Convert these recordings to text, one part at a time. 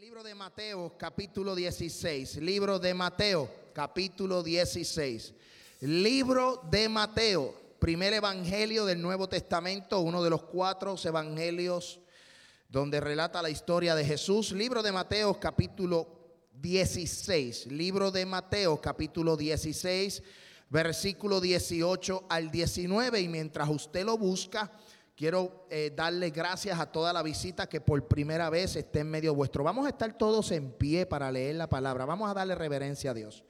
libro de Mateo, capítulo 16. Libro de Mateo, capítulo 16. Libro de Mateo, primer evangelio del Nuevo Testamento, uno de los cuatro evangelios donde relata la historia de Jesús. Libro de Mateo, capítulo 16. Libro de Mateo, capítulo 16, versículo 18 al 19. Y mientras usted lo busca, Quiero eh, darle gracias a toda la visita que por primera vez esté en medio vuestro. Vamos a estar todos en pie para leer la palabra. Vamos a darle reverencia a Dios.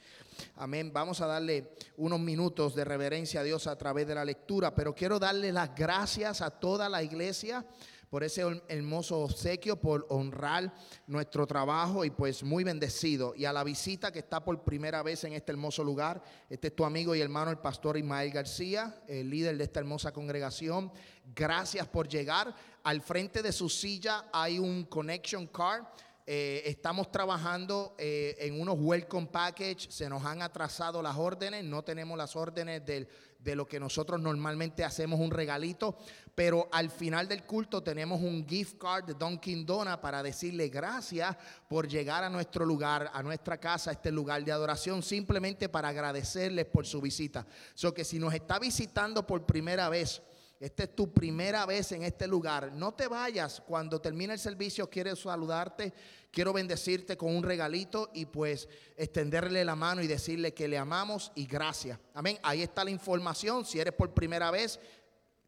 Amén. Vamos a darle unos minutos de reverencia a Dios a través de la lectura, pero quiero darle las gracias a toda la iglesia por ese hermoso obsequio, por honrar nuestro trabajo y pues muy bendecido. Y a la visita que está por primera vez en este hermoso lugar, este es tu amigo y hermano el pastor Ismael García, el líder de esta hermosa congregación. Gracias por llegar. Al frente de su silla hay un connection card eh, estamos trabajando eh, en unos welcome package, se nos han atrasado las órdenes, no tenemos las órdenes de, de lo que nosotros normalmente hacemos un regalito, pero al final del culto tenemos un gift card de Dunkin' Dona para decirle gracias por llegar a nuestro lugar, a nuestra casa, a este lugar de adoración, simplemente para agradecerles por su visita. So que si nos está visitando por primera vez, esta es tu primera vez en este lugar, no te vayas. Cuando termine el servicio, quiero saludarte, quiero bendecirte con un regalito y pues extenderle la mano y decirle que le amamos y gracias. Amén. Ahí está la información. Si eres por primera vez,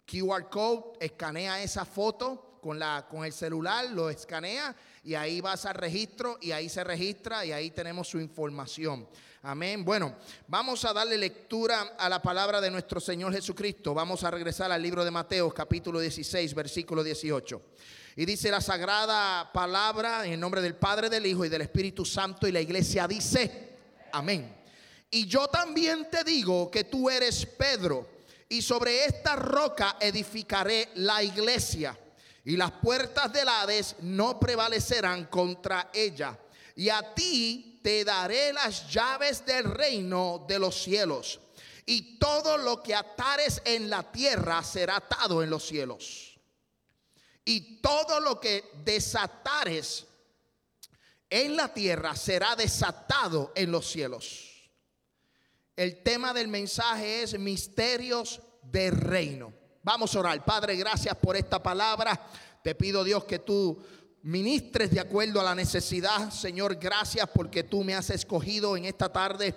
QR code, escanea esa foto con, la, con el celular, lo escanea y ahí vas al registro y ahí se registra y ahí tenemos su información. Amén. Bueno, vamos a darle lectura a la palabra de nuestro Señor Jesucristo. Vamos a regresar al libro de Mateo, capítulo 16, versículo 18. Y dice la sagrada palabra en el nombre del Padre, del Hijo y del Espíritu Santo. Y la iglesia dice, amén. Y yo también te digo que tú eres Pedro. Y sobre esta roca edificaré la iglesia. Y las puertas del Hades no prevalecerán contra ella. Y a ti te daré las llaves del reino de los cielos. Y todo lo que atares en la tierra será atado en los cielos. Y todo lo que desatares en la tierra será desatado en los cielos. El tema del mensaje es misterios del reino. Vamos a orar. Padre, gracias por esta palabra. Te pido Dios que tú ministres de acuerdo a la necesidad. Señor, gracias porque tú me has escogido en esta tarde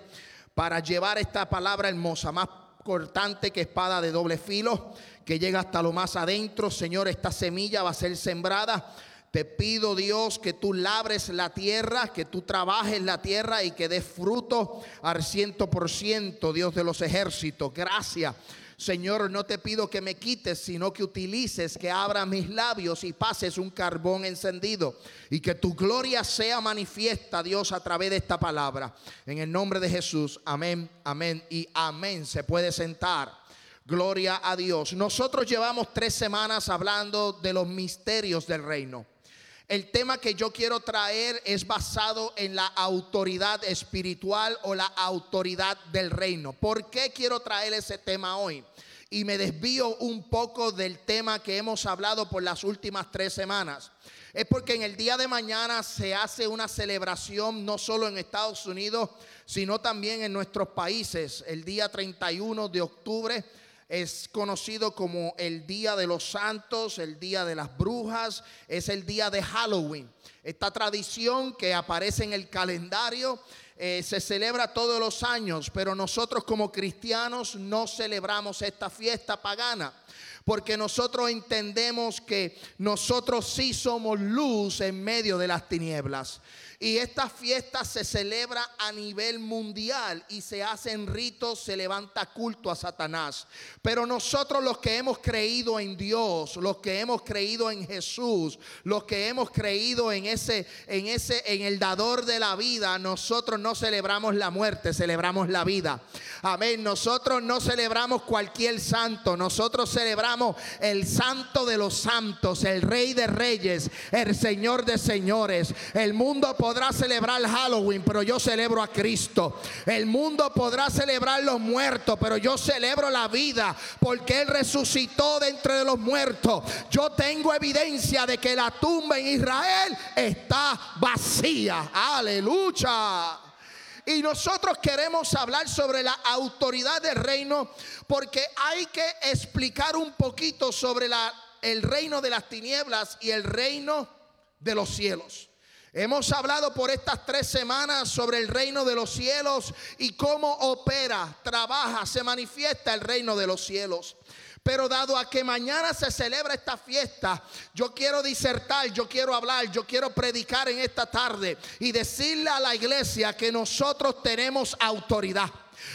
para llevar esta palabra hermosa, más cortante que espada de doble filo, que llega hasta lo más adentro. Señor, esta semilla va a ser sembrada. Te pido, Dios, que tú labres la tierra, que tú trabajes la tierra y que des fruto al ciento por ciento, Dios de los ejércitos. Gracias Señor, no te pido que me quites, sino que utilices, que abra mis labios y pases un carbón encendido. Y que tu gloria sea manifiesta, Dios, a través de esta palabra. En el nombre de Jesús, amén, amén y amén. Se puede sentar. Gloria a Dios. Nosotros llevamos tres semanas hablando de los misterios del reino. El tema que yo quiero traer es basado en la autoridad espiritual o la autoridad del reino. ¿Por qué quiero traer ese tema hoy? Y me desvío un poco del tema que hemos hablado por las últimas tres semanas. Es porque en el día de mañana se hace una celebración no solo en Estados Unidos, sino también en nuestros países. El día 31 de octubre es conocido como el Día de los Santos, el Día de las Brujas, es el día de Halloween. Esta tradición que aparece en el calendario eh, se celebra todos los años, pero nosotros como cristianos no celebramos esta fiesta pagana porque nosotros entendemos que nosotros sí somos luz en medio de las tinieblas. Y esta fiesta se celebra a nivel mundial y se hacen ritos, se levanta culto a Satanás. Pero nosotros los que hemos creído en Dios, los que hemos creído en Jesús, los que hemos creído en ese en ese en el dador de la vida, nosotros no celebramos la muerte, celebramos la vida. Amén. Nosotros no celebramos cualquier santo, nosotros celebramos el santo de los santos, el rey de reyes, el señor de señores. El mundo podrá celebrar Halloween, pero yo celebro a Cristo. El mundo podrá celebrar los muertos, pero yo celebro la vida porque Él resucitó de entre los muertos. Yo tengo evidencia de que la tumba en Israel está vacía. Aleluya. Y nosotros queremos hablar sobre la autoridad del reino porque hay que explicar un poquito sobre la, el reino de las tinieblas y el reino de los cielos. Hemos hablado por estas tres semanas sobre el reino de los cielos y cómo opera, trabaja, se manifiesta el reino de los cielos. Pero dado a que mañana se celebra esta fiesta, yo quiero disertar, yo quiero hablar, yo quiero predicar en esta tarde y decirle a la iglesia que nosotros tenemos autoridad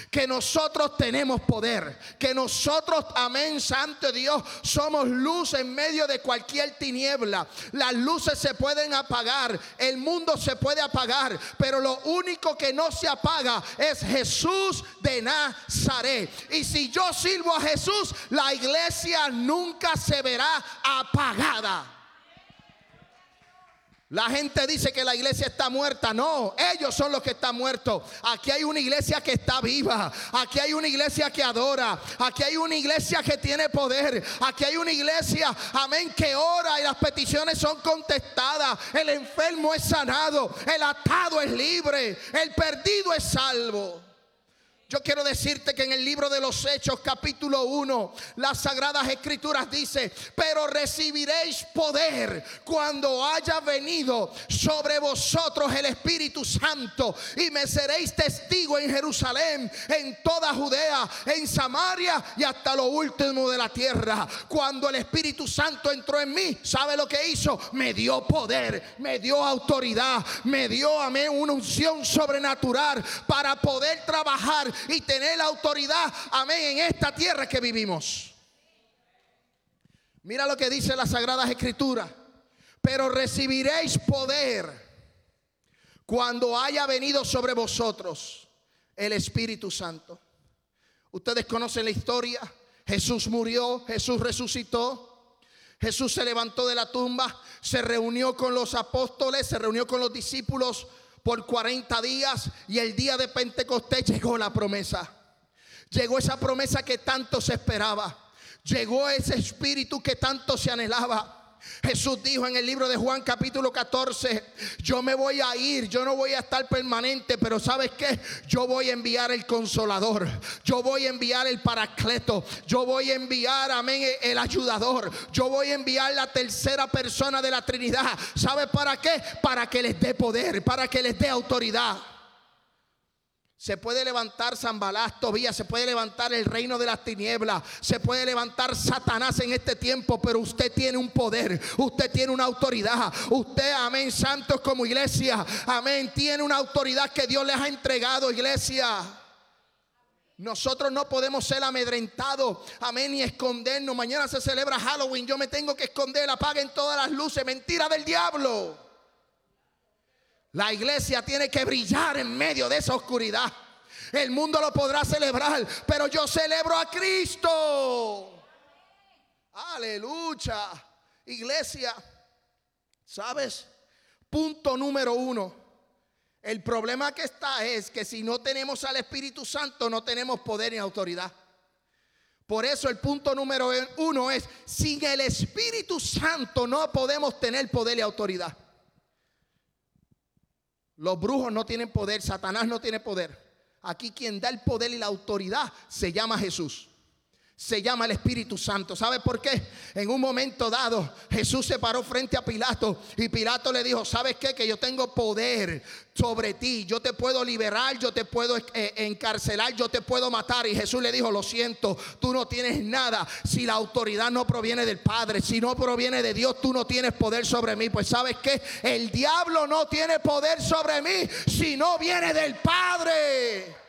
que nosotros tenemos poder, que nosotros, amén, santo Dios, somos luz en medio de cualquier tiniebla. Las luces se pueden apagar, el mundo se puede apagar, pero lo único que no se apaga es Jesús de Nazaret. Y si yo sirvo a Jesús, la iglesia nunca se verá apagada. La gente dice que la iglesia está muerta. No, ellos son los que están muertos. Aquí hay una iglesia que está viva. Aquí hay una iglesia que adora. Aquí hay una iglesia que tiene poder. Aquí hay una iglesia, amén, que ora y las peticiones son contestadas. El enfermo es sanado. El atado es libre. El perdido es salvo. Yo quiero decirte que en el libro de los Hechos capítulo 1, las sagradas escrituras dice, pero recibiréis poder cuando haya venido sobre vosotros el Espíritu Santo y me seréis testigo en Jerusalén, en toda Judea, en Samaria y hasta lo último de la tierra. Cuando el Espíritu Santo entró en mí, ¿sabe lo que hizo? Me dio poder, me dio autoridad, me dio a mí una unción sobrenatural para poder trabajar y tener la autoridad, amén, en esta tierra que vivimos. Mira lo que dice las Sagradas Escrituras. Pero recibiréis poder cuando haya venido sobre vosotros el Espíritu Santo. Ustedes conocen la historia. Jesús murió, Jesús resucitó. Jesús se levantó de la tumba, se reunió con los apóstoles, se reunió con los discípulos por 40 días y el día de Pentecostés llegó la promesa. Llegó esa promesa que tanto se esperaba. Llegó ese espíritu que tanto se anhelaba. Jesús dijo en el libro de Juan capítulo 14, yo me voy a ir, yo no voy a estar permanente, pero ¿sabes qué? Yo voy a enviar el consolador, yo voy a enviar el paracleto, yo voy a enviar, amén, el ayudador, yo voy a enviar la tercera persona de la Trinidad. ¿Sabe para qué? Para que les dé poder, para que les dé autoridad. Se puede levantar Zambalás, Tobías, se puede levantar el reino de las tinieblas, se puede levantar Satanás en este tiempo, pero usted tiene un poder, usted tiene una autoridad, usted, amén, santos como iglesia, amén, tiene una autoridad que Dios les ha entregado, iglesia. Nosotros no podemos ser amedrentados, amén, ni escondernos. Mañana se celebra Halloween, yo me tengo que esconder, apaguen todas las luces, mentira del diablo. La iglesia tiene que brillar en medio de esa oscuridad. El mundo lo podrá celebrar, pero yo celebro a Cristo. Aleluya. Iglesia, ¿sabes? Punto número uno. El problema que está es que si no tenemos al Espíritu Santo, no tenemos poder ni autoridad. Por eso el punto número uno es, sin el Espíritu Santo no podemos tener poder y autoridad. Los brujos no tienen poder, Satanás no tiene poder. Aquí quien da el poder y la autoridad se llama Jesús se llama el Espíritu Santo. ¿Sabe por qué? En un momento dado Jesús se paró frente a Pilato y Pilato le dijo, ¿sabes qué? Que yo tengo poder sobre ti. Yo te puedo liberar, yo te puedo eh, encarcelar, yo te puedo matar. Y Jesús le dijo, lo siento, tú no tienes nada. Si la autoridad no proviene del Padre, si no proviene de Dios, tú no tienes poder sobre mí. Pues sabes qué? El diablo no tiene poder sobre mí si no viene del Padre.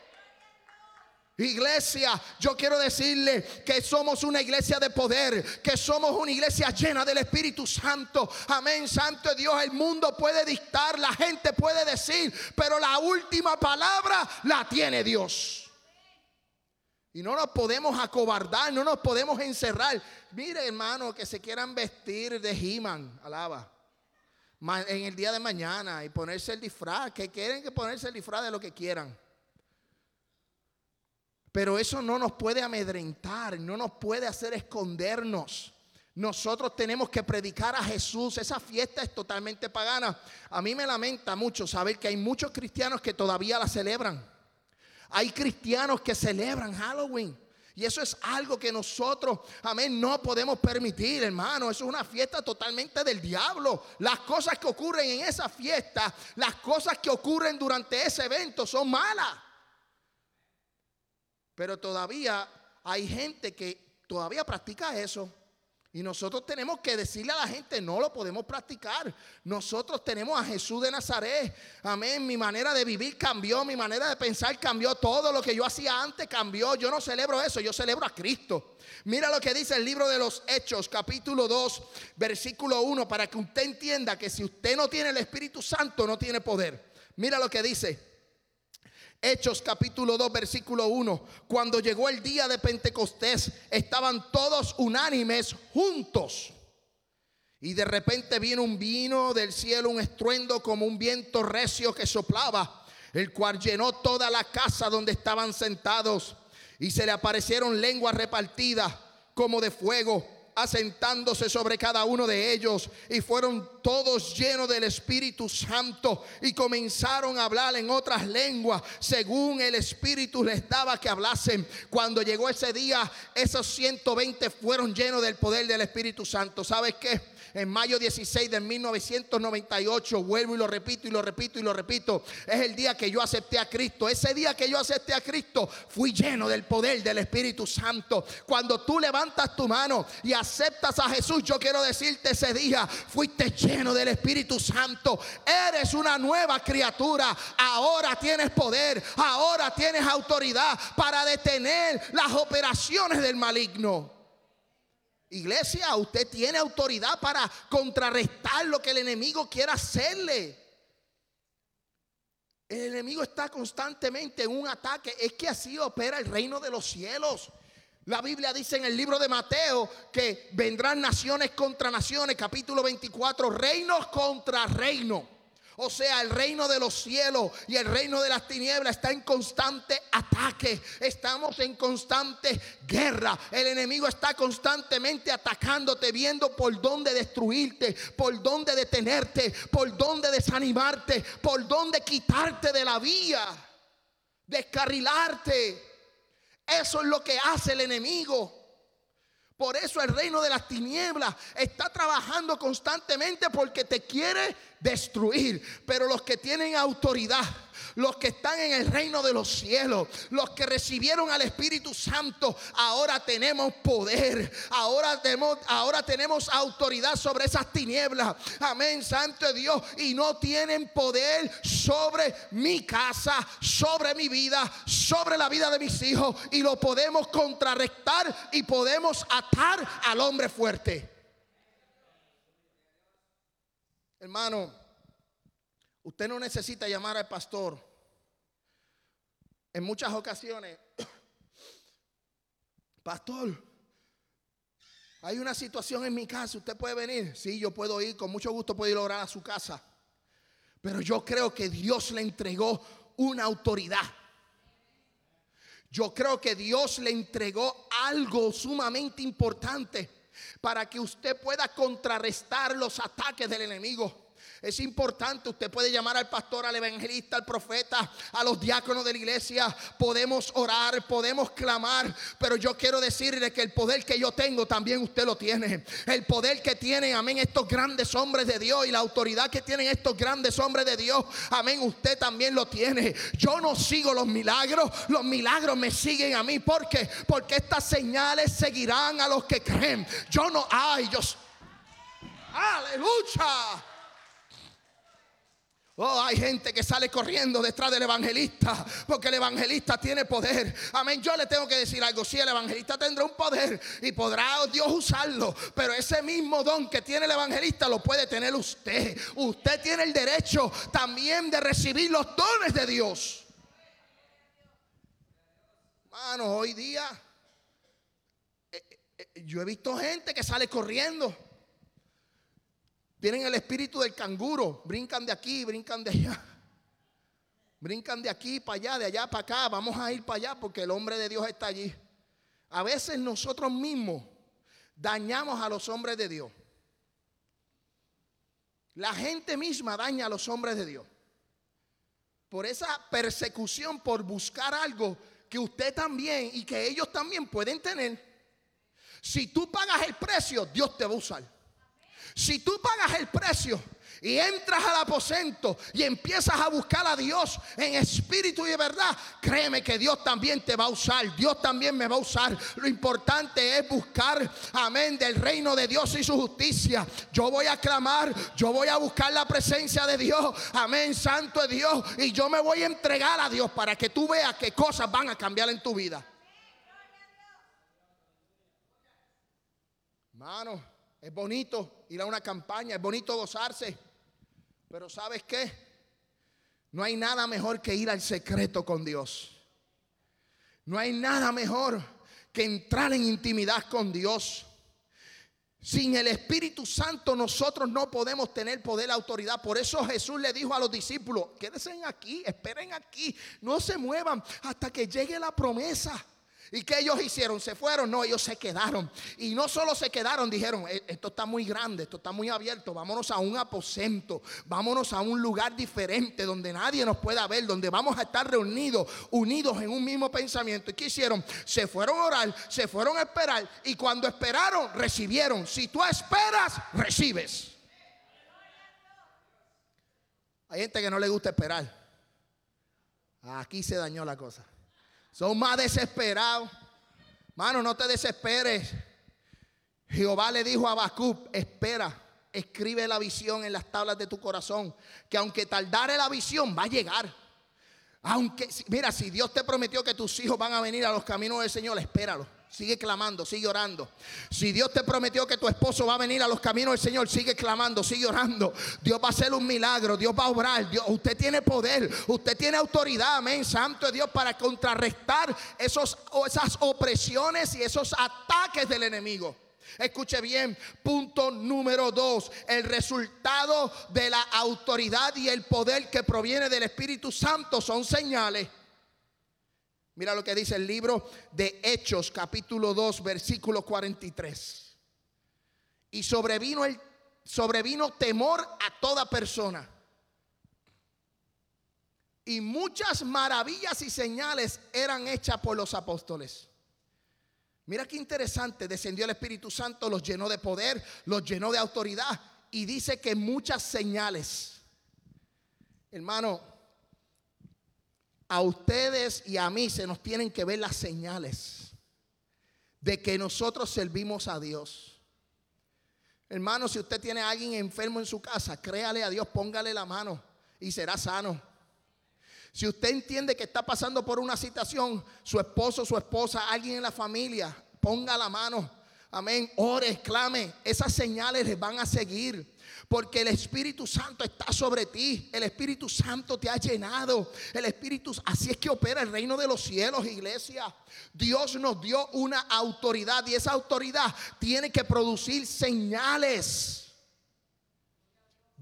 Iglesia, yo quiero decirle que somos una iglesia de poder, que somos una iglesia llena del Espíritu Santo. Amén, Santo Dios. El mundo puede dictar, la gente puede decir, pero la última palabra la tiene Dios. Y no nos podemos acobardar, no nos podemos encerrar. Mire, hermano, que se quieran vestir de He-Man, alaba. En el día de mañana y ponerse el disfraz, que quieren que ponerse el disfraz de lo que quieran. Pero eso no nos puede amedrentar, no nos puede hacer escondernos. Nosotros tenemos que predicar a Jesús. Esa fiesta es totalmente pagana. A mí me lamenta mucho saber que hay muchos cristianos que todavía la celebran. Hay cristianos que celebran Halloween. Y eso es algo que nosotros, amén, no podemos permitir, hermano. Eso es una fiesta totalmente del diablo. Las cosas que ocurren en esa fiesta, las cosas que ocurren durante ese evento son malas. Pero todavía hay gente que todavía practica eso. Y nosotros tenemos que decirle a la gente, no lo podemos practicar. Nosotros tenemos a Jesús de Nazaret. Amén. Mi manera de vivir cambió, mi manera de pensar cambió. Todo lo que yo hacía antes cambió. Yo no celebro eso, yo celebro a Cristo. Mira lo que dice el libro de los Hechos, capítulo 2, versículo 1, para que usted entienda que si usted no tiene el Espíritu Santo, no tiene poder. Mira lo que dice. Hechos capítulo 2 versículo 1. Cuando llegó el día de Pentecostés, estaban todos unánimes juntos. Y de repente vino un vino del cielo, un estruendo como un viento recio que soplaba, el cual llenó toda la casa donde estaban sentados. Y se le aparecieron lenguas repartidas como de fuego asentándose sobre cada uno de ellos y fueron todos llenos del Espíritu Santo y comenzaron a hablar en otras lenguas según el Espíritu les daba que hablasen. Cuando llegó ese día, esos 120 fueron llenos del poder del Espíritu Santo. ¿Sabes qué? En mayo 16 de 1998, vuelvo y lo repito y lo repito y lo repito, es el día que yo acepté a Cristo. Ese día que yo acepté a Cristo, fui lleno del poder del Espíritu Santo. Cuando tú levantas tu mano y aceptas a Jesús, yo quiero decirte ese día, fuiste lleno del Espíritu Santo. Eres una nueva criatura. Ahora tienes poder, ahora tienes autoridad para detener las operaciones del maligno. Iglesia, usted tiene autoridad para contrarrestar lo que el enemigo quiera hacerle. El enemigo está constantemente en un ataque. Es que así opera el reino de los cielos. La Biblia dice en el libro de Mateo que vendrán naciones contra naciones, capítulo 24, reinos contra reinos. O sea, el reino de los cielos y el reino de las tinieblas está en constante ataque. Estamos en constante guerra. El enemigo está constantemente atacándote, viendo por dónde destruirte, por dónde detenerte, por dónde desanimarte, por dónde quitarte de la vía, descarrilarte. Eso es lo que hace el enemigo. Por eso el reino de las tinieblas está trabajando constantemente porque te quiere destruir. Pero los que tienen autoridad, los que están en el reino de los cielos, los que recibieron al Espíritu Santo, ahora tenemos poder, ahora tenemos, autoridad sobre esas tinieblas. Amén, Santo Dios. Y no tienen poder sobre mi casa, sobre mi vida, sobre la vida de mis hijos. Y lo podemos contrarrestar y podemos atar al hombre fuerte. Hermano, usted no necesita llamar al pastor. En muchas ocasiones, pastor, hay una situación en mi casa, usted puede venir. Sí, yo puedo ir, con mucho gusto puedo ir a orar a su casa. Pero yo creo que Dios le entregó una autoridad. Yo creo que Dios le entregó algo sumamente importante para que usted pueda contrarrestar los ataques del enemigo. Es importante, usted puede llamar al pastor, al evangelista, al profeta, a los diáconos de la iglesia. Podemos orar, podemos clamar, pero yo quiero decirle que el poder que yo tengo también usted lo tiene. El poder que tienen, amén, estos grandes hombres de Dios y la autoridad que tienen estos grandes hombres de Dios, amén, usted también lo tiene. Yo no sigo los milagros, los milagros me siguen a mí. ¿Por qué? Porque estas señales seguirán a los que creen. Yo no, ay, yo... Aleluya. Oh, hay gente que sale corriendo detrás del evangelista porque el evangelista tiene poder. Amén. Yo le tengo que decir algo. Sí, el evangelista tendrá un poder y podrá Dios usarlo. Pero ese mismo don que tiene el evangelista lo puede tener usted. Usted tiene el derecho también de recibir los dones de Dios. Hermanos, hoy día eh, eh, eh, yo he visto gente que sale corriendo. Tienen el espíritu del canguro. Brincan de aquí, brincan de allá. Brincan de aquí para allá, de allá para acá. Vamos a ir para allá porque el hombre de Dios está allí. A veces nosotros mismos dañamos a los hombres de Dios. La gente misma daña a los hombres de Dios. Por esa persecución, por buscar algo que usted también y que ellos también pueden tener. Si tú pagas el precio, Dios te va a usar. Si tú pagas el precio, y entras al aposento y empiezas a buscar a Dios en espíritu y de verdad, créeme que Dios también te va a usar. Dios también me va a usar. Lo importante es buscar, amén, del reino de Dios y su justicia. Yo voy a clamar, yo voy a buscar la presencia de Dios. Amén, santo es Dios. Y yo me voy a entregar a Dios para que tú veas qué cosas van a cambiar en tu vida. Hermano, es bonito ir a una campaña, es bonito gozarse. Pero ¿sabes qué? No hay nada mejor que ir al secreto con Dios. No hay nada mejor que entrar en intimidad con Dios. Sin el Espíritu Santo nosotros no podemos tener poder, autoridad. Por eso Jesús le dijo a los discípulos, quédense aquí, esperen aquí, no se muevan hasta que llegue la promesa. ¿Y qué ellos hicieron? ¿Se fueron? No, ellos se quedaron. Y no solo se quedaron, dijeron, e, esto está muy grande, esto está muy abierto, vámonos a un aposento, vámonos a un lugar diferente donde nadie nos pueda ver, donde vamos a estar reunidos, unidos en un mismo pensamiento. ¿Y qué hicieron? Se fueron a orar, se fueron a esperar y cuando esperaron, recibieron. Si tú esperas, recibes. Hay gente que no le gusta esperar. Aquí se dañó la cosa. Son más desesperados. Mano, no te desesperes. Jehová le dijo a Bacub, espera, escribe la visión en las tablas de tu corazón, que aunque tardare la visión, va a llegar. Aunque, mira, si Dios te prometió que tus hijos van a venir a los caminos del Señor, espéralo. Sigue clamando, sigue orando. Si Dios te prometió que tu esposo va a venir a los caminos del Señor, sigue clamando, sigue orando. Dios va a hacer un milagro, Dios va a obrar. Dios, usted tiene poder, usted tiene autoridad, amén. Santo es Dios para contrarrestar esos, esas opresiones y esos ataques del enemigo. Escuche bien, punto número dos, el resultado de la autoridad y el poder que proviene del Espíritu Santo son señales. Mira lo que dice el libro de Hechos, capítulo 2, versículo 43. Y sobrevino, el, sobrevino temor a toda persona. Y muchas maravillas y señales eran hechas por los apóstoles. Mira qué interesante, descendió el Espíritu Santo, los llenó de poder, los llenó de autoridad y dice que muchas señales. Hermano, a ustedes y a mí se nos tienen que ver las señales de que nosotros servimos a Dios. Hermano, si usted tiene a alguien enfermo en su casa, créale a Dios, póngale la mano y será sano. Si usted entiende que está pasando por una situación, su esposo, su esposa, alguien en la familia, ponga la mano. Amén. Ore, exclame. Esas señales les van a seguir. Porque el Espíritu Santo está sobre ti. El Espíritu Santo te ha llenado. El Espíritu, así es que opera el reino de los cielos, iglesia. Dios nos dio una autoridad y esa autoridad tiene que producir señales.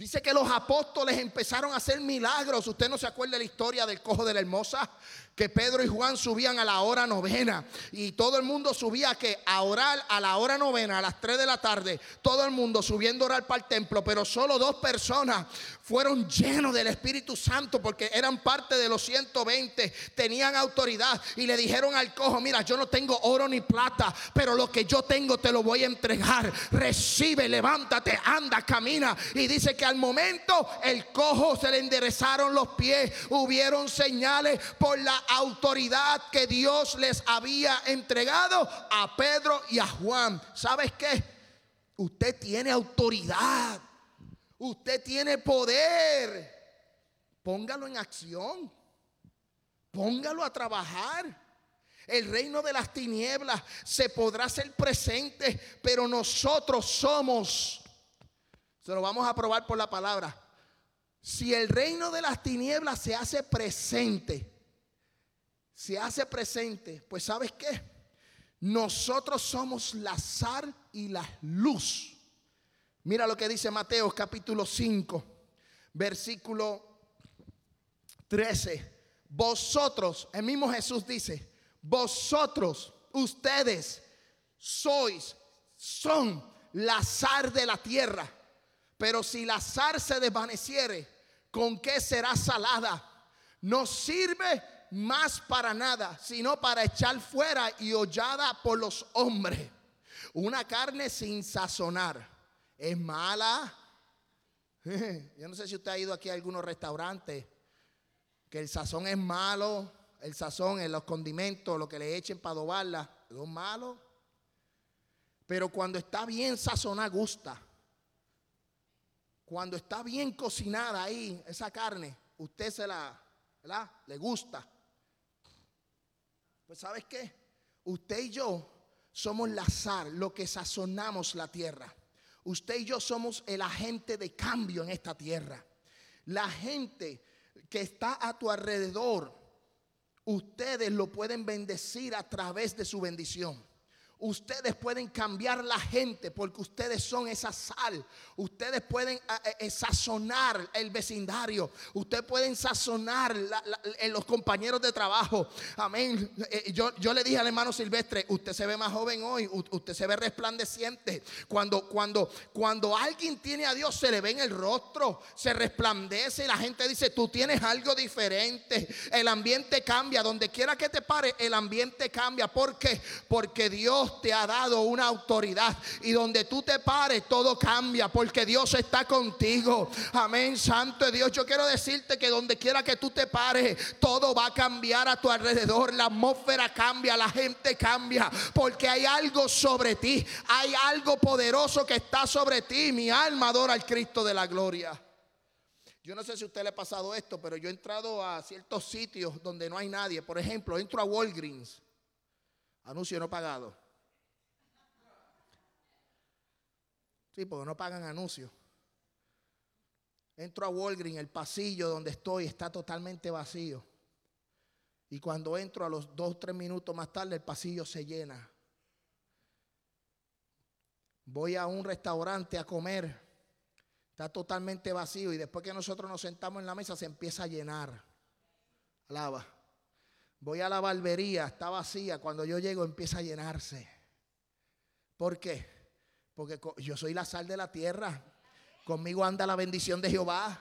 Dice que los apóstoles empezaron a hacer milagros. Usted no se acuerda de la historia del cojo de la hermosa que Pedro y Juan subían a la hora novena y todo el mundo subía que a orar a la hora novena a las 3 de la tarde, todo el mundo subiendo a orar para el templo, pero solo dos personas fueron llenos del Espíritu Santo porque eran parte de los 120, tenían autoridad y le dijeron al cojo, mira, yo no tengo oro ni plata, pero lo que yo tengo te lo voy a entregar. Recibe, levántate, anda, camina. Y dice que al momento el cojo se le enderezaron los pies, hubieron señales por la autoridad que Dios les había entregado a Pedro y a Juan. ¿Sabes qué? Usted tiene autoridad. Usted tiene poder. Póngalo en acción. Póngalo a trabajar. El reino de las tinieblas se podrá hacer presente, pero nosotros somos, se lo vamos a probar por la palabra. Si el reino de las tinieblas se hace presente, se hace presente, pues ¿sabes qué? Nosotros somos la sal y la luz. Mira lo que dice Mateo capítulo 5, versículo 13. Vosotros, el mismo Jesús dice, vosotros, ustedes sois, son la sal de la tierra. Pero si la sal se desvaneciere, ¿con qué será salada? No sirve más para nada, sino para echar fuera y hollada por los hombres. Una carne sin sazonar es mala. Yo no sé si usted ha ido aquí a algunos restaurantes que el sazón es malo, el sazón en los condimentos, lo que le echen para adobarla, es malo. Pero cuando está bien sazonada, gusta. Cuando está bien cocinada ahí, esa carne, usted se la, ¿verdad? Le gusta. Pues ¿sabes qué? Usted y yo somos la sal, lo que sazonamos la tierra. Usted y yo somos el agente de cambio en esta tierra. La gente que está a tu alrededor, ustedes lo pueden bendecir a través de su bendición. Ustedes pueden cambiar la gente porque ustedes son esa sal. Ustedes pueden eh, eh, eh, sazonar el vecindario. Ustedes pueden sazonar los compañeros de trabajo. Amén. yo, yo le dije al hermano Silvestre, usted se ve más joven hoy. Usted se ve resplandeciente. Cuando, cuando, cuando alguien tiene a Dios, se le ve en el rostro. Se resplandece y la gente dice, tú tienes algo diferente. El ambiente cambia. Donde quiera que te pare, el ambiente cambia. ¿Por qué? Porque Dios te ha dado una autoridad y donde tú te pares todo cambia porque Dios está contigo. Amén, Santo Dios. Yo quiero decirte que donde quiera que tú te pares, todo va a cambiar a tu alrededor. La atmósfera cambia, la gente cambia porque hay algo sobre ti. Hay algo poderoso que está sobre ti. Mi alma adora al Cristo de la gloria. Yo no sé si a usted le ha pasado esto, pero yo he entrado a ciertos sitios donde no hay nadie. Por ejemplo, entro a Walgreens. Anuncio no pagado. Sí, porque no pagan anuncios. Entro a Walgreens, el pasillo donde estoy está totalmente vacío. Y cuando entro a los dos tres minutos más tarde, el pasillo se llena. Voy a un restaurante a comer, está totalmente vacío. Y después que nosotros nos sentamos en la mesa, se empieza a llenar. Alaba. Voy a la barbería, está vacía. Cuando yo llego, empieza a llenarse. ¿Por qué? Porque yo soy la sal de la tierra. Conmigo anda la bendición de Jehová,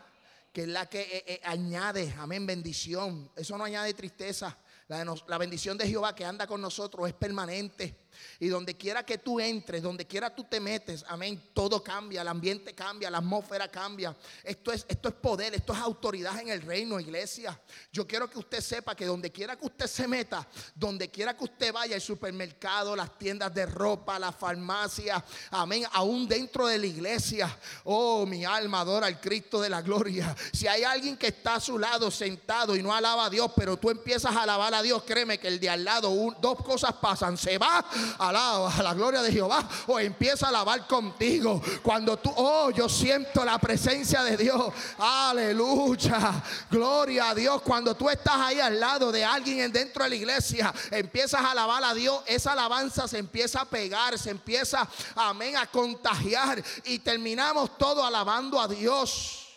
que es la que eh, eh, añade, amén, bendición. Eso no añade tristeza. la bendición de Jehová que anda con nosotros es permanente. Y donde quiera que tú entres, donde quiera tú te metes, amén, todo cambia, el ambiente cambia, la atmósfera cambia. Esto es, esto es poder, esto es autoridad en el reino, iglesia. Yo quiero que usted sepa que donde quiera que usted se meta, donde quiera que usted vaya, el supermercado, las tiendas de ropa, la farmacia, amén, aún dentro de la iglesia, oh, mi alma adora al Cristo de la gloria. Si hay alguien que está a su lado sentado y no alaba a Dios, pero tú empiezas a alabar a Dios, créeme que el de al lado, dos cosas pasan, se va alaba a la gloria de Jehová o empieza a alabar contigo. Cuando tú, oh, yo siento la presencia de Dios. Aleluya. Gloria a Dios. Cuando tú estás ahí al lado de alguien dentro de la iglesia, empiezas a alabar a Dios. Esa alabanza se empieza a pegar, se empieza, amén, a contagiar y terminamos todo alabando a Dios.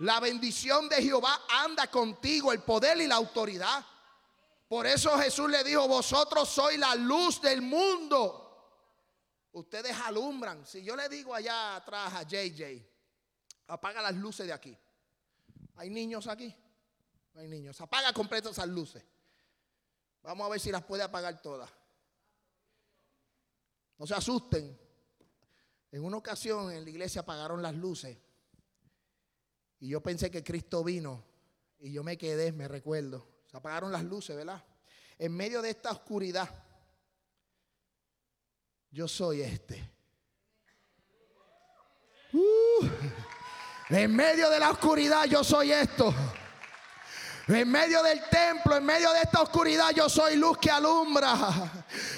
La bendición de Jehová anda contigo, el poder y la autoridad. Por eso Jesús le dijo, vosotros sois la luz del mundo. Ustedes alumbran. Si yo le digo allá atrás a JJ, apaga las luces de aquí. ¿Hay niños aquí? No hay niños. Apaga completo esas luces. Vamos a ver si las puede apagar todas. No se asusten. En una ocasión en la iglesia apagaron las luces. Y yo pensé que Cristo vino. Y yo me quedé, me recuerdo apagaron las luces, ¿verdad? En medio de esta oscuridad, yo soy este. Uh, en medio de la oscuridad, yo soy esto. En medio del templo, en medio de esta oscuridad, yo soy luz que alumbra.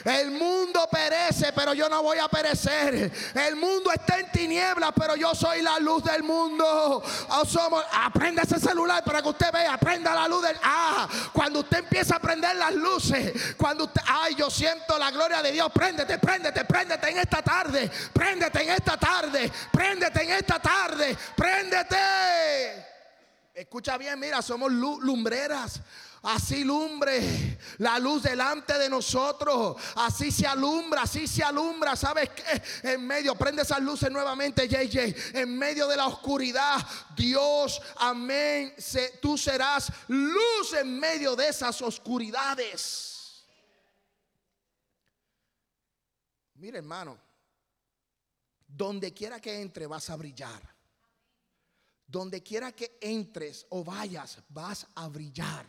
El mundo perece, pero yo no voy a perecer. El mundo está en tinieblas, pero yo soy la luz del mundo. Oh, somos, aprenda ese celular para que usted vea. Aprenda la luz del. Ah, cuando usted empieza a prender las luces, cuando usted. Ay, yo siento la gloria de Dios. Préndete, préndete, préndete en esta tarde. Préndete en esta tarde. Préndete en esta tarde. Préndete. Escucha bien, mira, somos lumbreras. Así lumbre la luz delante de nosotros. Así se alumbra, así se alumbra. ¿Sabes qué? En medio, prende esas luces nuevamente, JJ. En medio de la oscuridad, Dios, amén. tú serás luz en medio de esas oscuridades. Mira, hermano, donde quiera que entre vas a brillar. Donde quiera que entres o vayas, vas a brillar.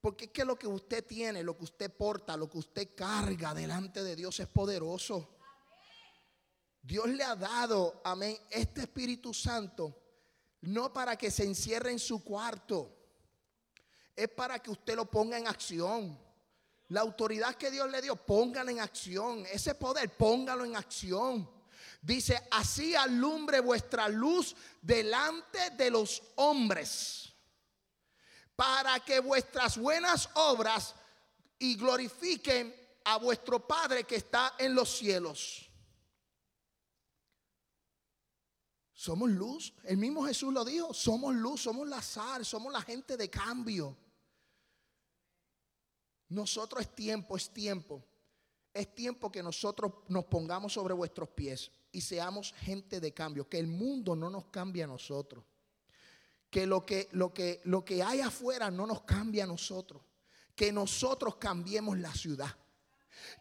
Porque es que lo que usted tiene, lo que usted porta, lo que usted carga delante de Dios es poderoso. Dios le ha dado, amén, este Espíritu Santo, no para que se encierre en su cuarto, es para que usted lo ponga en acción. La autoridad que Dios le dio, póngala en acción. Ese poder, póngalo en acción. Dice, así alumbre vuestra luz delante de los hombres, para que vuestras buenas obras y glorifiquen a vuestro Padre que está en los cielos. Somos luz. El mismo Jesús lo dijo. Somos luz, somos la sal, somos la gente de cambio. Nosotros es tiempo, es tiempo. Es tiempo que nosotros nos pongamos sobre vuestros pies y seamos gente de cambio, que el mundo no nos cambie a nosotros. Que lo que, lo que, lo que hay afuera no nos cambie a nosotros. Que nosotros cambiemos la ciudad.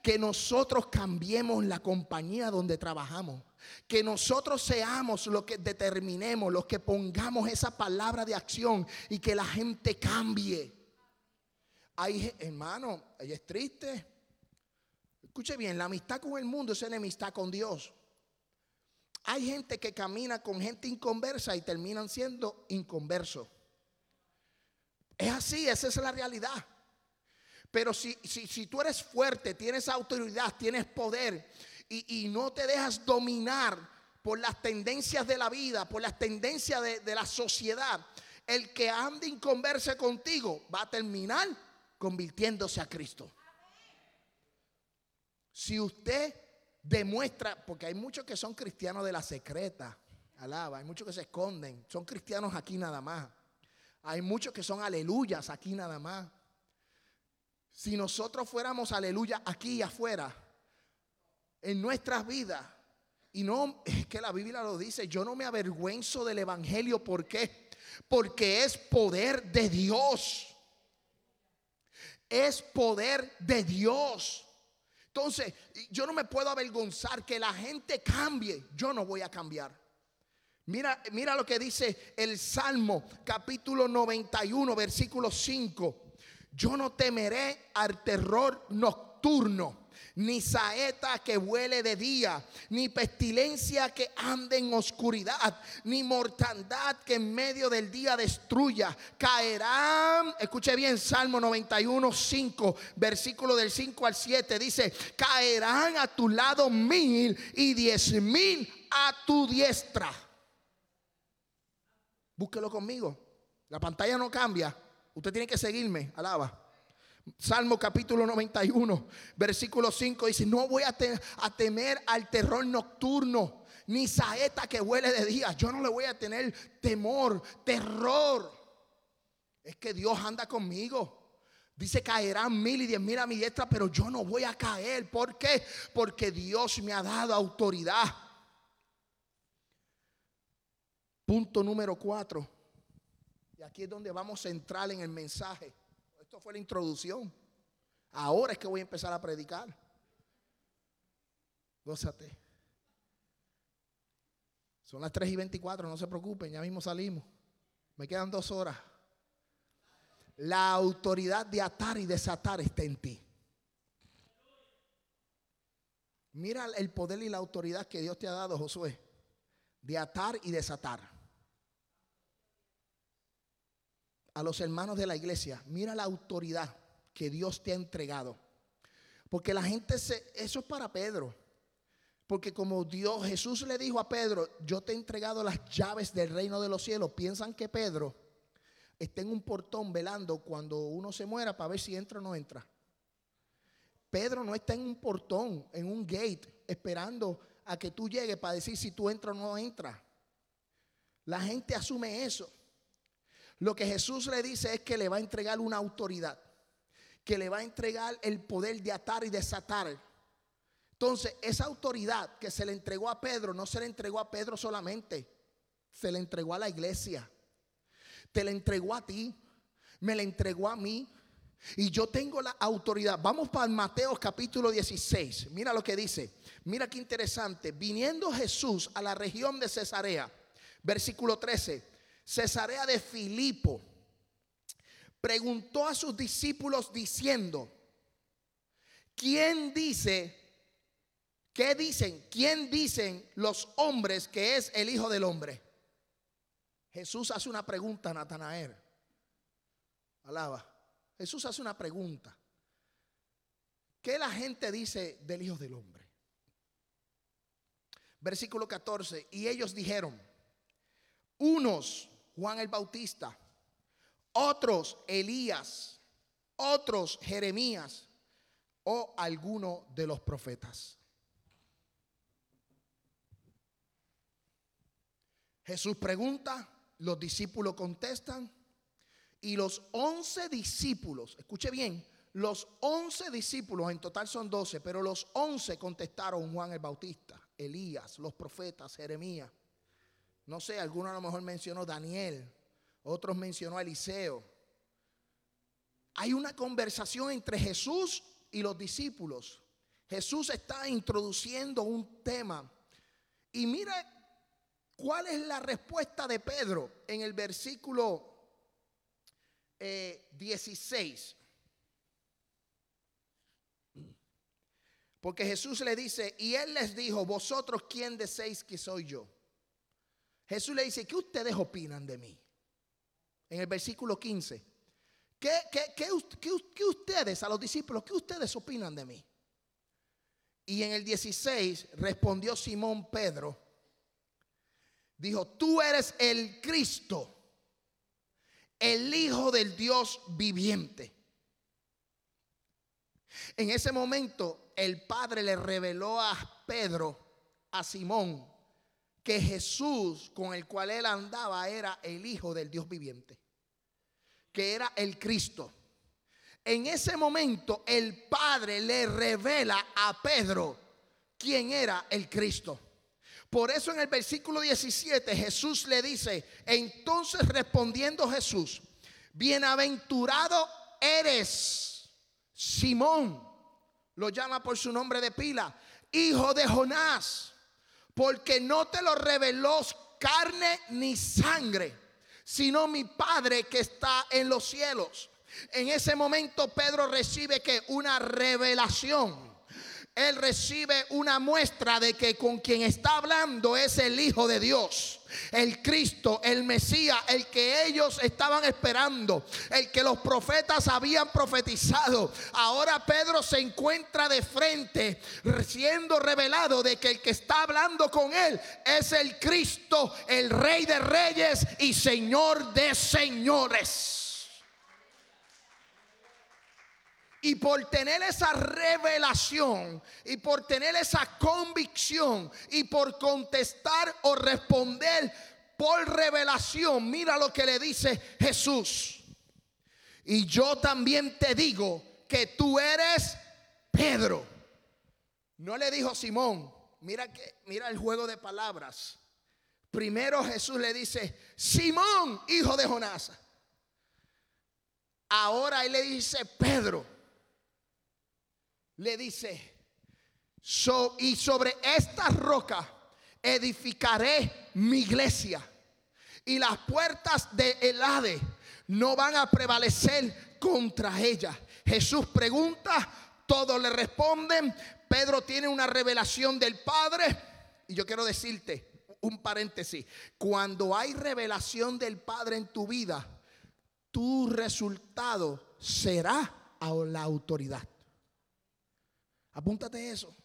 Que nosotros cambiemos la compañía donde trabajamos. Que nosotros seamos los que determinemos, los que pongamos esa palabra de acción y que la gente cambie. Hay, hermano, ella es triste. Escuche bien, la amistad con el mundo es enemistad con Dios. Hay gente que camina con gente inconversa y terminan siendo inconversos. Es así, esa es la realidad. Pero si, si, tú eres fuerte, tienes autoridad, tienes poder y, no te dejas dominar por las tendencias de la vida, por las tendencias de, de la sociedad, el que ande inconverse contigo va a terminar convirtiéndose a Cristo. Si usted demuestra, porque hay muchos que son cristianos de la secreta, alaba, hay muchos que se esconden, son cristianos aquí nada más. Hay muchos que son aleluyas aquí nada más. Si nosotros fuéramos aleluya aquí y afuera, en nuestras vidas, y no, es que la Biblia lo dice, yo no me avergüenzo del Evangelio, ¿por qué? Porque es poder de Dios. Es poder de Dios. Entonces, yo no me puedo avergonzar que la gente cambie. Yo no voy a cambiar. Mira, mira lo que dice el Salmo capítulo 91, versículo 5. Yo no temeré al terror nocturno ni saeta que vuele de día, ni pestilencia que ande en oscuridad, ni mortandad que en medio del día destruya. Caerán, escuche bien, Salmo 91, 5, versículo del 5 al 7, dice, caerán a tu lado mil y diez mil a tu diestra. Búsquelo conmigo. La pantalla no cambia. Usted tiene que seguirme. Alaba. Salmo capítulo 91, versículo 5 dice, no voy a, temer al terror nocturno, ni saeta que huele de día. Yo no le voy a tener temor, terror. Es que Dios anda conmigo. Dice caerán mil y diez mil a mi diestra, pero yo no voy a caer. ¿Por qué? Porque Dios me ha dado autoridad. Punto número cuatro. Y aquí es donde vamos a entrar en el mensaje. Esto fue la introducción. Ahora es que voy a empezar a predicar. Gózate. Son las 3 y 24, no se preocupen, ya mismo salimos. Me quedan dos horas. La autoridad de atar y desatar está en ti. Mira el poder y la autoridad que Dios te ha dado, Josué, de atar y desatar. A los hermanos de la iglesia, mira la autoridad que Dios te ha entregado. Porque la gente se, eso es para Pedro. Porque como Dios, Jesús le dijo a Pedro, yo te he entregado las llaves del reino de los cielos, piensan que Pedro está en un portón velando cuando uno se muera para ver si entra o no entra. Pedro no está en un portón, en un gate, esperando a que tú llegues para decir si tú entras o no entras. La gente asume eso. Lo que Jesús le dice es que le va a entregar una autoridad, que le va a entregar el poder de atar y desatar. Entonces, esa autoridad que se le entregó a Pedro, no se le entregó a Pedro solamente, se le entregó a la iglesia, te la entregó a ti, me la entregó a mí. Y yo tengo la autoridad. Vamos para Mateo capítulo 16. Mira lo que dice. Mira qué interesante. Viniendo Jesús a la región de Cesarea, versículo 13, Cesarea de Filipo, preguntó a sus discípulos diciendo, ¿quién dice, qué dicen, quién dicen los hombres que es el Hijo del Hombre? Jesús hace una pregunta a Natanael. Alaba. Jesús hace una pregunta. ¿Qué la gente dice del Hijo del Hombre? Versículo 14. Y ellos dijeron, unos Juan el Bautista, otros Elías, otros Jeremías o alguno de los profetas. Jesús pregunta, los discípulos contestan y los once discípulos, escuche bien, los once discípulos, en total son doce, pero los once contestaron Juan el Bautista, Elías, los profetas, Jeremías. No sé, alguno a lo mejor mencionó Daniel, otros mencionó Eliseo. Hay una conversación entre Jesús y los discípulos. Jesús está introduciendo un tema. Y mira cuál es la respuesta de Pedro en el versículo 16. Eh, Porque Jesús le dice, y él les dijo, vosotros quién decéis que soy yo. Jesús le dice, ¿qué ustedes opinan de mí? En el versículo 15. ¿Qué, qué, ustedes, a los discípulos, qué ustedes opinan de mí? Y en el 16 respondió Simón Pedro, dijo, tú eres el Cristo el Hijo del Dios viviente. En ese momento el Padre le reveló a Pedro, a Simón, que Jesús con el cual él andaba era el Hijo del Dios viviente, que era el Cristo. En ese momento el Padre le revela a Pedro quién era el Cristo. Por eso en el versículo 17 Jesús le dice, entonces respondiendo Jesús, bienaventurado eres, Simón, lo llama por su nombre de pila, hijo de Jonás, porque no te lo reveló carne ni sangre, sino mi Padre que está en los cielos. En ese momento Pedro recibe que una revelación él recibe una muestra de que con quien está hablando es el Hijo de Dios, el Cristo, el Mesías, el que ellos estaban esperando, el que los profetas habían profetizado. Ahora Pedro se encuentra de frente, siendo revelado de que el que está hablando con él es el Cristo, el Rey de Reyes y Señor de Señores. Y por tener esa revelación y por tener esa convicción y por contestar o responder por revelación, mira lo que le dice Jesús. Y yo también te digo que tú eres Pedro. No le dijo Simón, mira que mira el juego de palabras. Primero Jesús le dice, Simón, hijo de Jonás. Ahora él le dice, Pedro le dice, y sobre esta roca edificaré mi iglesia y las puertas de Elade no van a prevalecer contra ella. Jesús pregunta, todos le responden, Pedro tiene una revelación del Padre y yo quiero decirte un paréntesis, cuando hay revelación del Padre en tu vida, tu resultado será a la autoridad. Apúntate eso.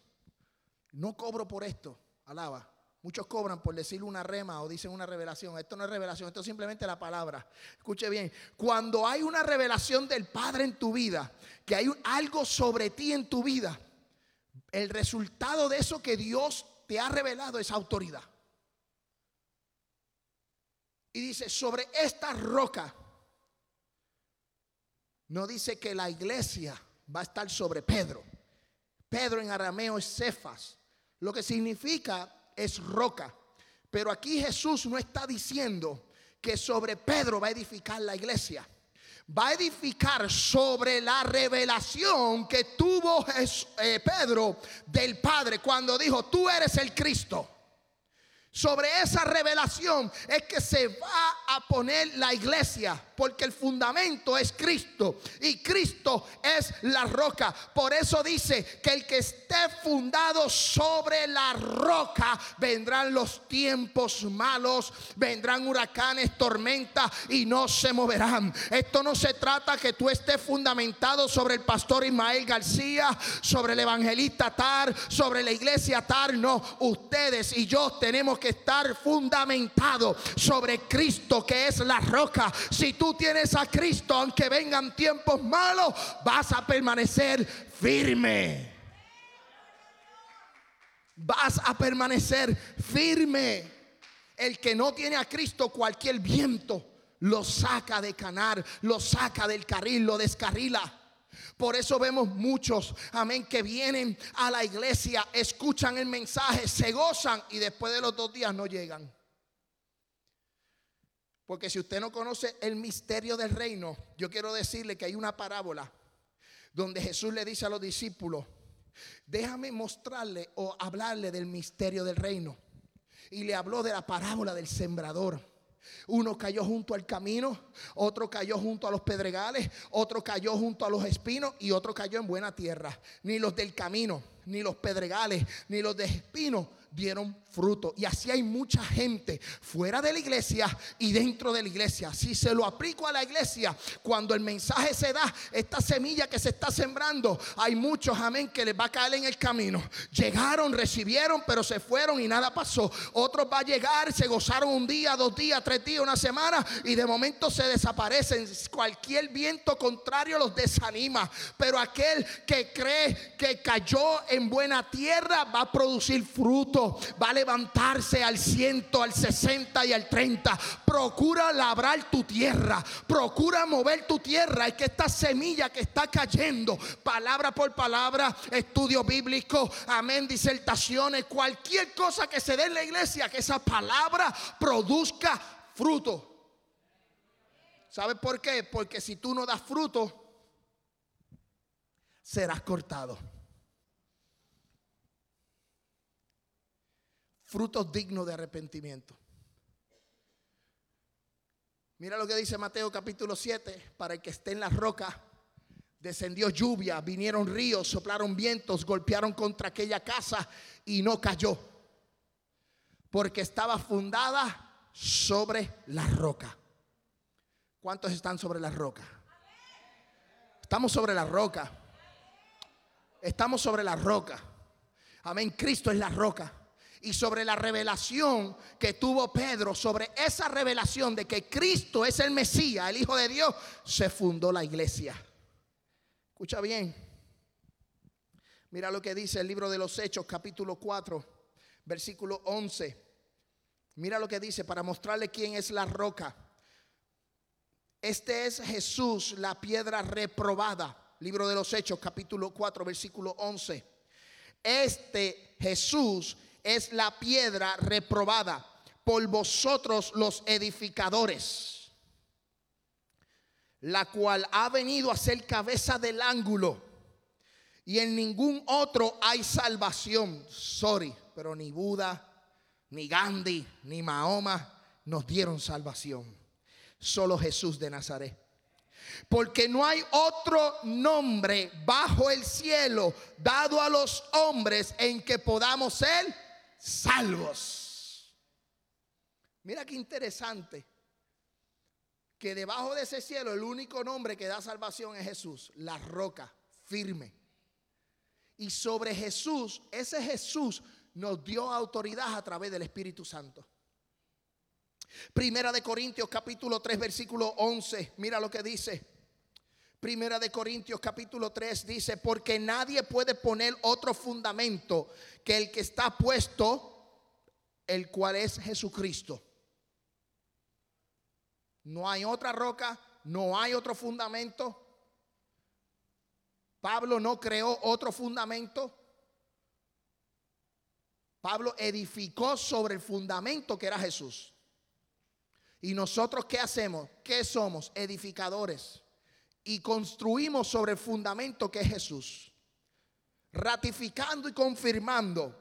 No cobro por esto. Alaba. Muchos cobran por decir una rema o dicen una revelación. Esto no es revelación, esto es simplemente la palabra. Escuche bien, cuando hay una revelación del Padre en tu vida, que hay algo sobre ti en tu vida, el resultado de eso que Dios te ha revelado es autoridad. Y dice, sobre esta roca, no dice que la iglesia va a estar sobre Pedro. Pedro en arameo es Cefas, lo que significa es roca. Pero aquí Jesús no está diciendo que sobre Pedro va a edificar la iglesia. Va a edificar sobre la revelación que tuvo eh, Pedro del Padre cuando dijo, tú eres el Cristo. Sobre esa revelación es que se va a poner la iglesia, porque el fundamento es Cristo y Cristo es la roca. Por eso dice que el que esté fundado sobre la roca, vendrán los tiempos malos, vendrán huracanes, tormentas y no se moverán. Esto no se trata que tú estés fundamentado sobre el pastor Ismael García, sobre el evangelista Tar, sobre la iglesia Tar. No, ustedes y yo tenemos que estar fundamentado sobre Cristo que es la roca. Si tú tienes a Cristo, aunque vengan tiempos malos, vas a permanecer firme. Vas a permanecer firme. El que no tiene a Cristo, cualquier viento lo saca de canar, lo saca del carril, lo descarrila. Por eso vemos muchos, amén, que vienen a la iglesia, escuchan el mensaje, se gozan y después de los dos días no llegan. Porque si usted no conoce el misterio del reino, yo quiero decirle que hay una parábola donde Jesús le dice a los discípulos, déjame mostrarle o hablarle del misterio del reino. Y le habló de la parábola del sembrador. Uno cayó junto al camino, otro cayó junto a los pedregales, otro cayó junto a los espinos y otro cayó en buena tierra. Ni los del camino, ni los pedregales, ni los de dieron fruto. Y así hay mucha gente fuera de la iglesia y dentro de la iglesia. Si se lo aplico a la iglesia, cuando el mensaje se da, esta semilla que se está sembrando, hay muchos, amén, que les va a caer en el camino. Llegaron, recibieron, pero se fueron y nada pasó. Otros va a llegar, se gozaron un día, dos días, tres días, una semana y de momento se desaparecen. Cualquier viento contrario los desanima. Pero aquel que cree que cayó en buena tierra va a producir fruto va a levantarse al ciento, al 60 y al 30. Procura labrar tu tierra, procura mover tu tierra. Es que esta semilla que está cayendo, palabra por palabra, estudio bíblico, amén, disertaciones, cualquier cosa que se dé en la iglesia, que esa palabra produzca fruto. ¿Sabes por qué? Porque si tú no das fruto, serás cortado. Frutos dignos de arrepentimiento. Mira lo que dice Mateo capítulo 7, para el que esté en la roca, descendió lluvia, vinieron ríos, soplaron vientos, golpearon contra aquella casa y no cayó, porque estaba fundada sobre la roca. ¿Cuántos están sobre la roca? Estamos sobre la roca. Estamos sobre la roca. Amén. Cristo es la roca y sobre la revelación que tuvo Pedro, sobre esa revelación de que Cristo es el Mesías, el Hijo de Dios, se fundó la iglesia. Escucha bien. Mira lo que dice el libro de los Hechos, capítulo 4, versículo 11. Mira lo que dice para mostrarle quién es la roca. Este es Jesús, la piedra reprobada. Libro de los Hechos, capítulo 4, versículo 11. Este Jesús es la piedra reprobada por vosotros los edificadores, la cual ha venido a ser cabeza del ángulo. Y en ningún otro hay salvación. Sorry, pero ni Buda, ni Gandhi, ni Mahoma nos dieron salvación. Solo Jesús de Nazaret. Porque no hay otro nombre bajo el cielo dado a los hombres en que podamos ser salvos. Mira qué interesante que debajo de ese cielo el único nombre que da salvación es Jesús, la roca firme. Y sobre Jesús, ese Jesús nos dio autoridad a través del Espíritu Santo. Primera de Corintios capítulo 3 versículo 11, mira lo que dice. Primera de Corintios capítulo 3 dice, porque nadie puede poner otro fundamento que el que está puesto, el cual es Jesucristo. No hay otra roca, no hay otro fundamento. Pablo no creó otro fundamento. Pablo edificó sobre el fundamento que era Jesús. Y nosotros qué hacemos? ¿Qué somos? Edificadores. Y construimos sobre el fundamento que es Jesús. Ratificando y confirmando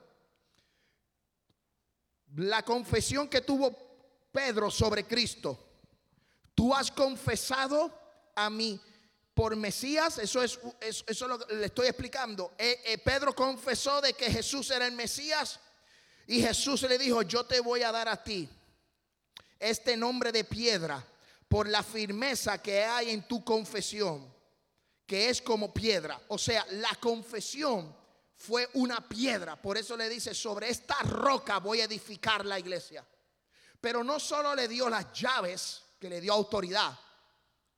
la confesión que tuvo Pedro sobre Cristo Tú has confesado a mí por Mesías, eso es eso, lo que le estoy explicando. Eh, eh, Pedro confesó de que Jesús era el Mesías y Jesús le dijo, yo te voy a dar a ti este nombre de piedra por la firmeza que hay en tu confesión, que es como piedra. O sea, la confesión fue una piedra. Por eso le dice, sobre esta roca voy a edificar la iglesia. Pero no solo le dio las llaves, que le dio autoridad.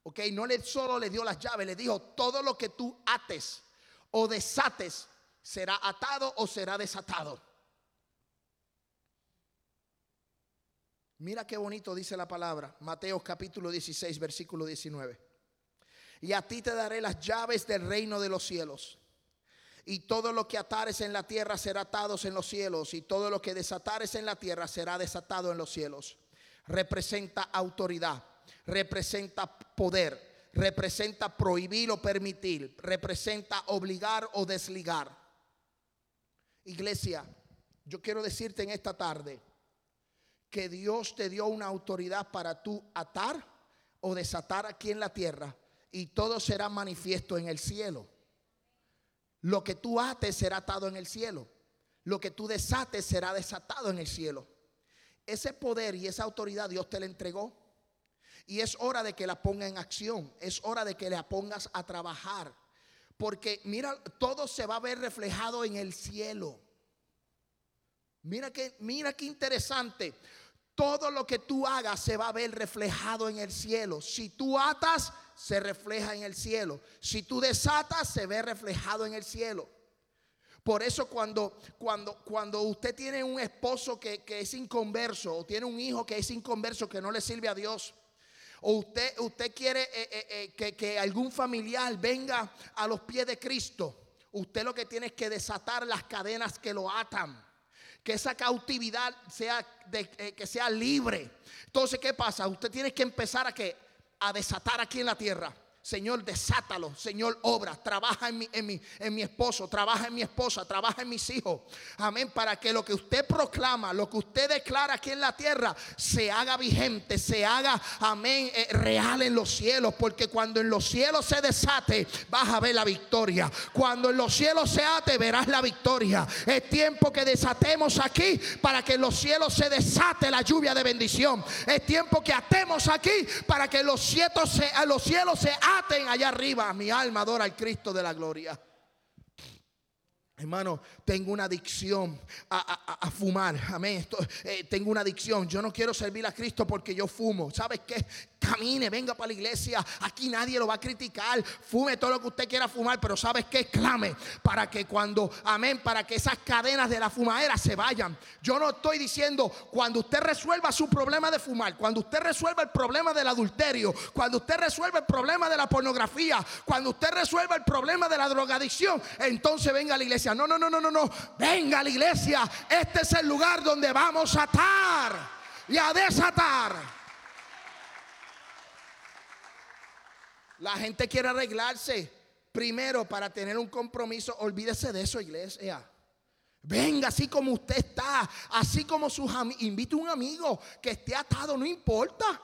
Ok, no le solo le dio las llaves, le dijo: todo lo que tú ates o desates será atado o será desatado. Mira qué bonito dice la palabra, Mateo capítulo 16, versículo 19. Y a ti te daré las llaves del reino de los cielos. Y todo lo que atares en la tierra será atado en los cielos. Y todo lo que desatares en la tierra será desatado en los cielos representa autoridad, representa poder, representa prohibir o permitir, representa obligar o desligar. Iglesia, yo quiero decirte en esta tarde que Dios te dio una autoridad para tú atar o desatar aquí en la tierra y todo será manifiesto en el cielo. Lo que tú ates será atado en el cielo. Lo que tú desates será desatado en el cielo. Ese poder y esa autoridad Dios te la entregó. Y es hora de que la ponga en acción. Es hora de que la pongas a trabajar. Porque mira, todo se va a ver reflejado en el cielo. Mira que, mira qué interesante. Todo lo que tú hagas se va a ver reflejado en el cielo. Si tú atas, se refleja en el cielo. Si tú desatas, se ve reflejado en el cielo. Por eso cuando, cuando, cuando usted tiene un esposo que, es inconverso o tiene un hijo que es inconverso, que no le sirve a Dios, o usted, usted quiere eh, eh, eh, que, que algún familiar venga a los pies de Cristo, usted lo que tiene es que desatar las cadenas que lo atan que esa cautividad sea de, que sea libre. Entonces, ¿qué pasa? Usted tiene que empezar a a desatar aquí en la tierra Señor, desátalo. Señor, obra. Trabaja en mi, en, mi, en mi esposo, trabaja en mi esposa, trabaja en mis hijos. Amén. Para que lo que usted proclama, lo que usted declara aquí en la tierra, se haga vigente, se haga, amén, eh, real en los cielos. Porque cuando en los cielos se desate, vas a ver la victoria. Cuando en los cielos se ate, verás la victoria. Es tiempo que desatemos aquí para que en los cielos se desate la lluvia de bendición. Es tiempo que atemos aquí para que los cielos se, los cielos se aten allá arriba. Mi alma adora al Cristo de la gloria. Hermano, tengo una adicción a, fumar. Amén. Eh, tengo una adicción. Yo no quiero servir a Cristo porque yo fumo. ¿Sabes qué? Camine, venga para la iglesia. Aquí nadie lo va a criticar. Fume todo lo que usted quiera fumar, pero ¿sabes qué? Clame para que cuando, amén, para que esas cadenas de la fumadera se vayan. Yo no estoy diciendo cuando usted resuelva su problema de fumar, cuando usted resuelva el problema del adulterio, cuando usted resuelva el problema de la pornografía, cuando usted resuelva el problema de la drogadicción, entonces venga a la iglesia. No, no, no, no, no, no. Venga a la iglesia. Este es el lugar donde vamos a atar y a desatar. La gente quiere arreglarse. Primero, para tener un compromiso, olvídese de eso, iglesia. Venga así como usted está, así como sus amigos. Invite a un amigo que esté atado, no importa.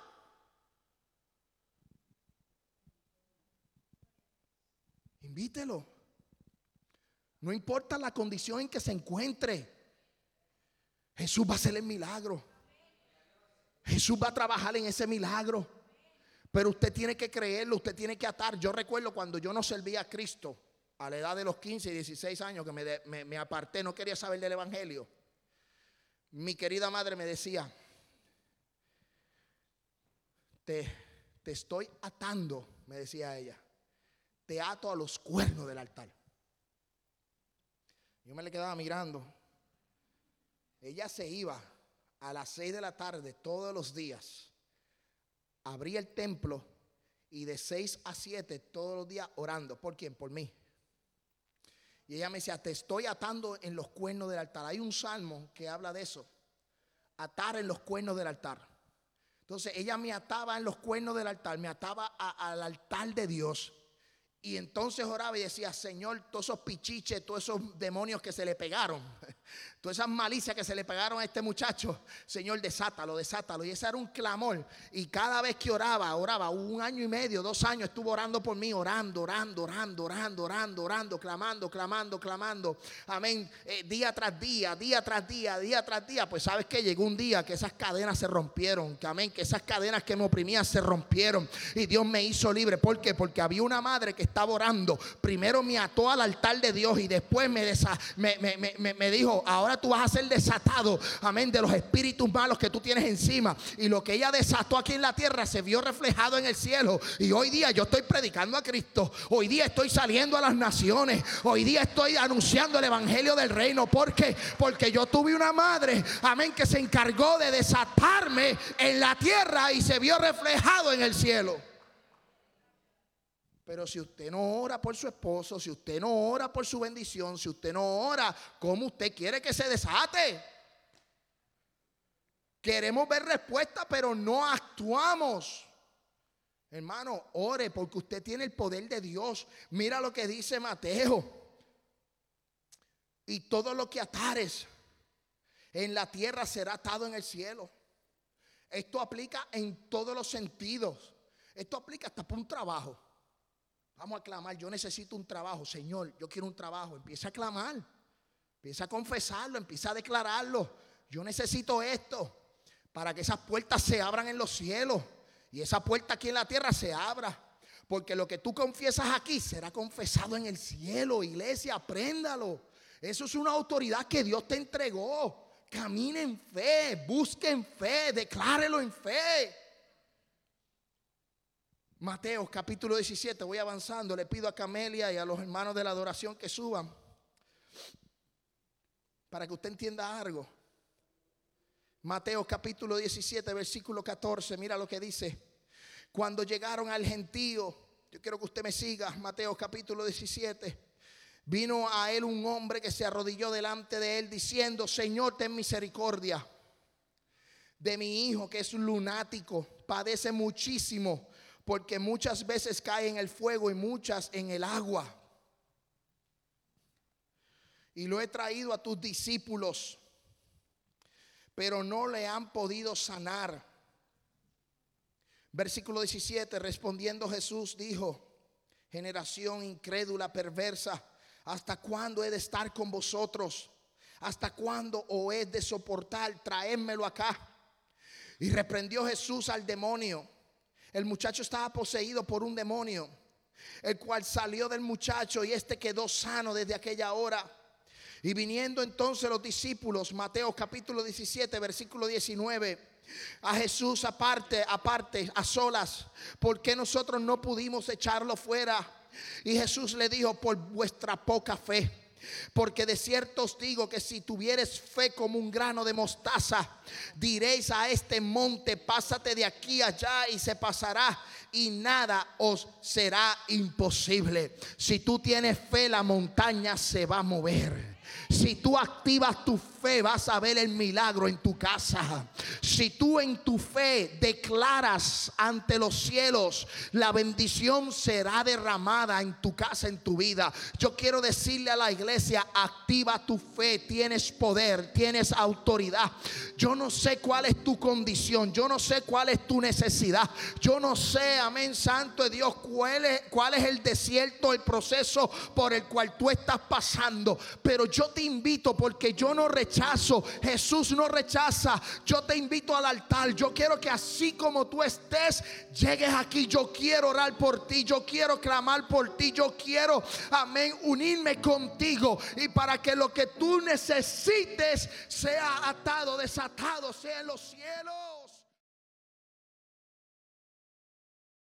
Invítelo. No importa la condición en que se encuentre. Jesús va a hacer el milagro. Jesús va a trabajar en ese milagro. Pero usted tiene que creerlo, usted tiene que atar. Yo recuerdo cuando yo no servía a Cristo, a la edad de los 15 y 16 años, que me, me aparté, no quería saber del Evangelio. Mi querida madre me decía, te, te estoy atando, me decía ella, te ato a los cuernos del altar. Yo me le quedaba mirando. Ella se iba a las 6 de la tarde todos los días abría el templo y de 6 a 7 todos los días orando. ¿Por quién? Por mí. Y ella me decía, te estoy atando en los cuernos del altar. Hay un salmo que habla de eso. Atar en los cuernos del altar. Entonces ella me ataba en los cuernos del altar, me ataba al altar de Dios. Y entonces oraba y decía, Señor, todos esos pichiches, todos esos demonios que se le pegaron, Todas esas malicias que se le pegaron a este muchacho, Señor, desátalo, desátalo. Y ese era un clamor. Y cada vez que oraba, oraba, un año y medio, dos años, estuvo orando por mí, orando, orando, orando, orando, orando, orando, clamando, clamando, clamando. Amén. Eh, día tras día, día tras día, día tras día. Pues sabes que llegó un día que esas cadenas se rompieron. Que amén, que esas cadenas que me oprimían se rompieron. Y Dios me hizo libre. ¿Por qué? Porque había una madre que estaba orando. Primero me ató al altar de Dios y después me, me, me, me dijo, ahora tú vas a ser desatado, amén, de los espíritus malos que tú tienes encima. Y lo que ella desató aquí en la tierra se vio reflejado en el cielo. Y hoy día yo estoy predicando a Cristo. Hoy día estoy saliendo a las naciones. Hoy día estoy anunciando el evangelio del reino. ¿Por qué? Porque yo tuve una madre, amén, que se encargó de desatarme en la tierra y se vio reflejado en el cielo. Pero si usted no ora por su esposo, si usted no ora por su bendición, si usted no ora, ¿cómo usted quiere que se desate? Queremos ver respuesta, pero no actuamos. Hermano, ore porque usted tiene el poder de Dios. Mira lo que dice Mateo. Y todo lo que atares en la tierra será atado en el cielo. Esto aplica en todos los sentidos. Esto aplica hasta por un trabajo. Vamos a clamar, yo necesito un trabajo, Señor, yo quiero un trabajo. Empieza a clamar, empieza a confesarlo, empieza a declararlo. Yo necesito esto para que esas puertas se abran en los cielos y esa puerta aquí en la tierra se abra. Porque lo que tú confiesas aquí será confesado en el cielo, iglesia, apréndalo. Eso es una autoridad que Dios te entregó. Camine en fe, busque en fe, declárelo en fe. Mateo capítulo 17, voy avanzando, le pido a Camelia y a los hermanos de la adoración que suban para que usted entienda algo. Mateo capítulo 17, versículo 14, mira lo que dice. Cuando llegaron al gentío, yo quiero que usted me siga, Mateo capítulo 17, vino a él un hombre que se arrodilló delante de él diciendo, Señor, ten misericordia de mi hijo que es lunático, padece muchísimo porque muchas veces cae en el fuego y muchas en el agua. Y lo he traído a tus discípulos, pero no le han podido sanar. Versículo 17, respondiendo Jesús dijo, generación incrédula, perversa, ¿hasta cuándo he de estar con vosotros? ¿Hasta cuándo os he de soportar? Traédmelo acá. Y reprendió Jesús al demonio el muchacho estaba poseído por un demonio, el cual salió del muchacho y este quedó sano desde aquella hora. Y viniendo entonces los discípulos, Mateo capítulo 17, versículo 19, a Jesús aparte, aparte, a solas, porque nosotros no pudimos echarlo fuera? Y Jesús le dijo, por vuestra poca fe. Porque de cierto os digo que si tuvieres fe como un grano de mostaza, diréis a este monte, pásate de aquí allá y se pasará y nada os será imposible. Si tú tienes fe, la montaña se va a mover. Si tú activas tu fe, vas a ver el milagro en tu casa. Si tú en tu fe declaras ante los cielos, la bendición será derramada en tu casa, en tu vida. Yo quiero decirle a la iglesia, activa tu fe, tienes poder, tienes autoridad. Yo no sé cuál es tu condición, yo no sé cuál es tu necesidad. Yo no sé, amén, santo de Dios, cuál es, cuál es el desierto, el proceso por el cual tú estás pasando. Pero yo te te invito porque yo no rechazo, Jesús no rechaza. Yo te invito al altar. Yo quiero que así como tú estés, llegues aquí. Yo quiero orar por ti. Yo quiero clamar por ti. Yo quiero, amén, unirme contigo. Y para que lo que tú necesites sea atado, desatado, sea en los cielos.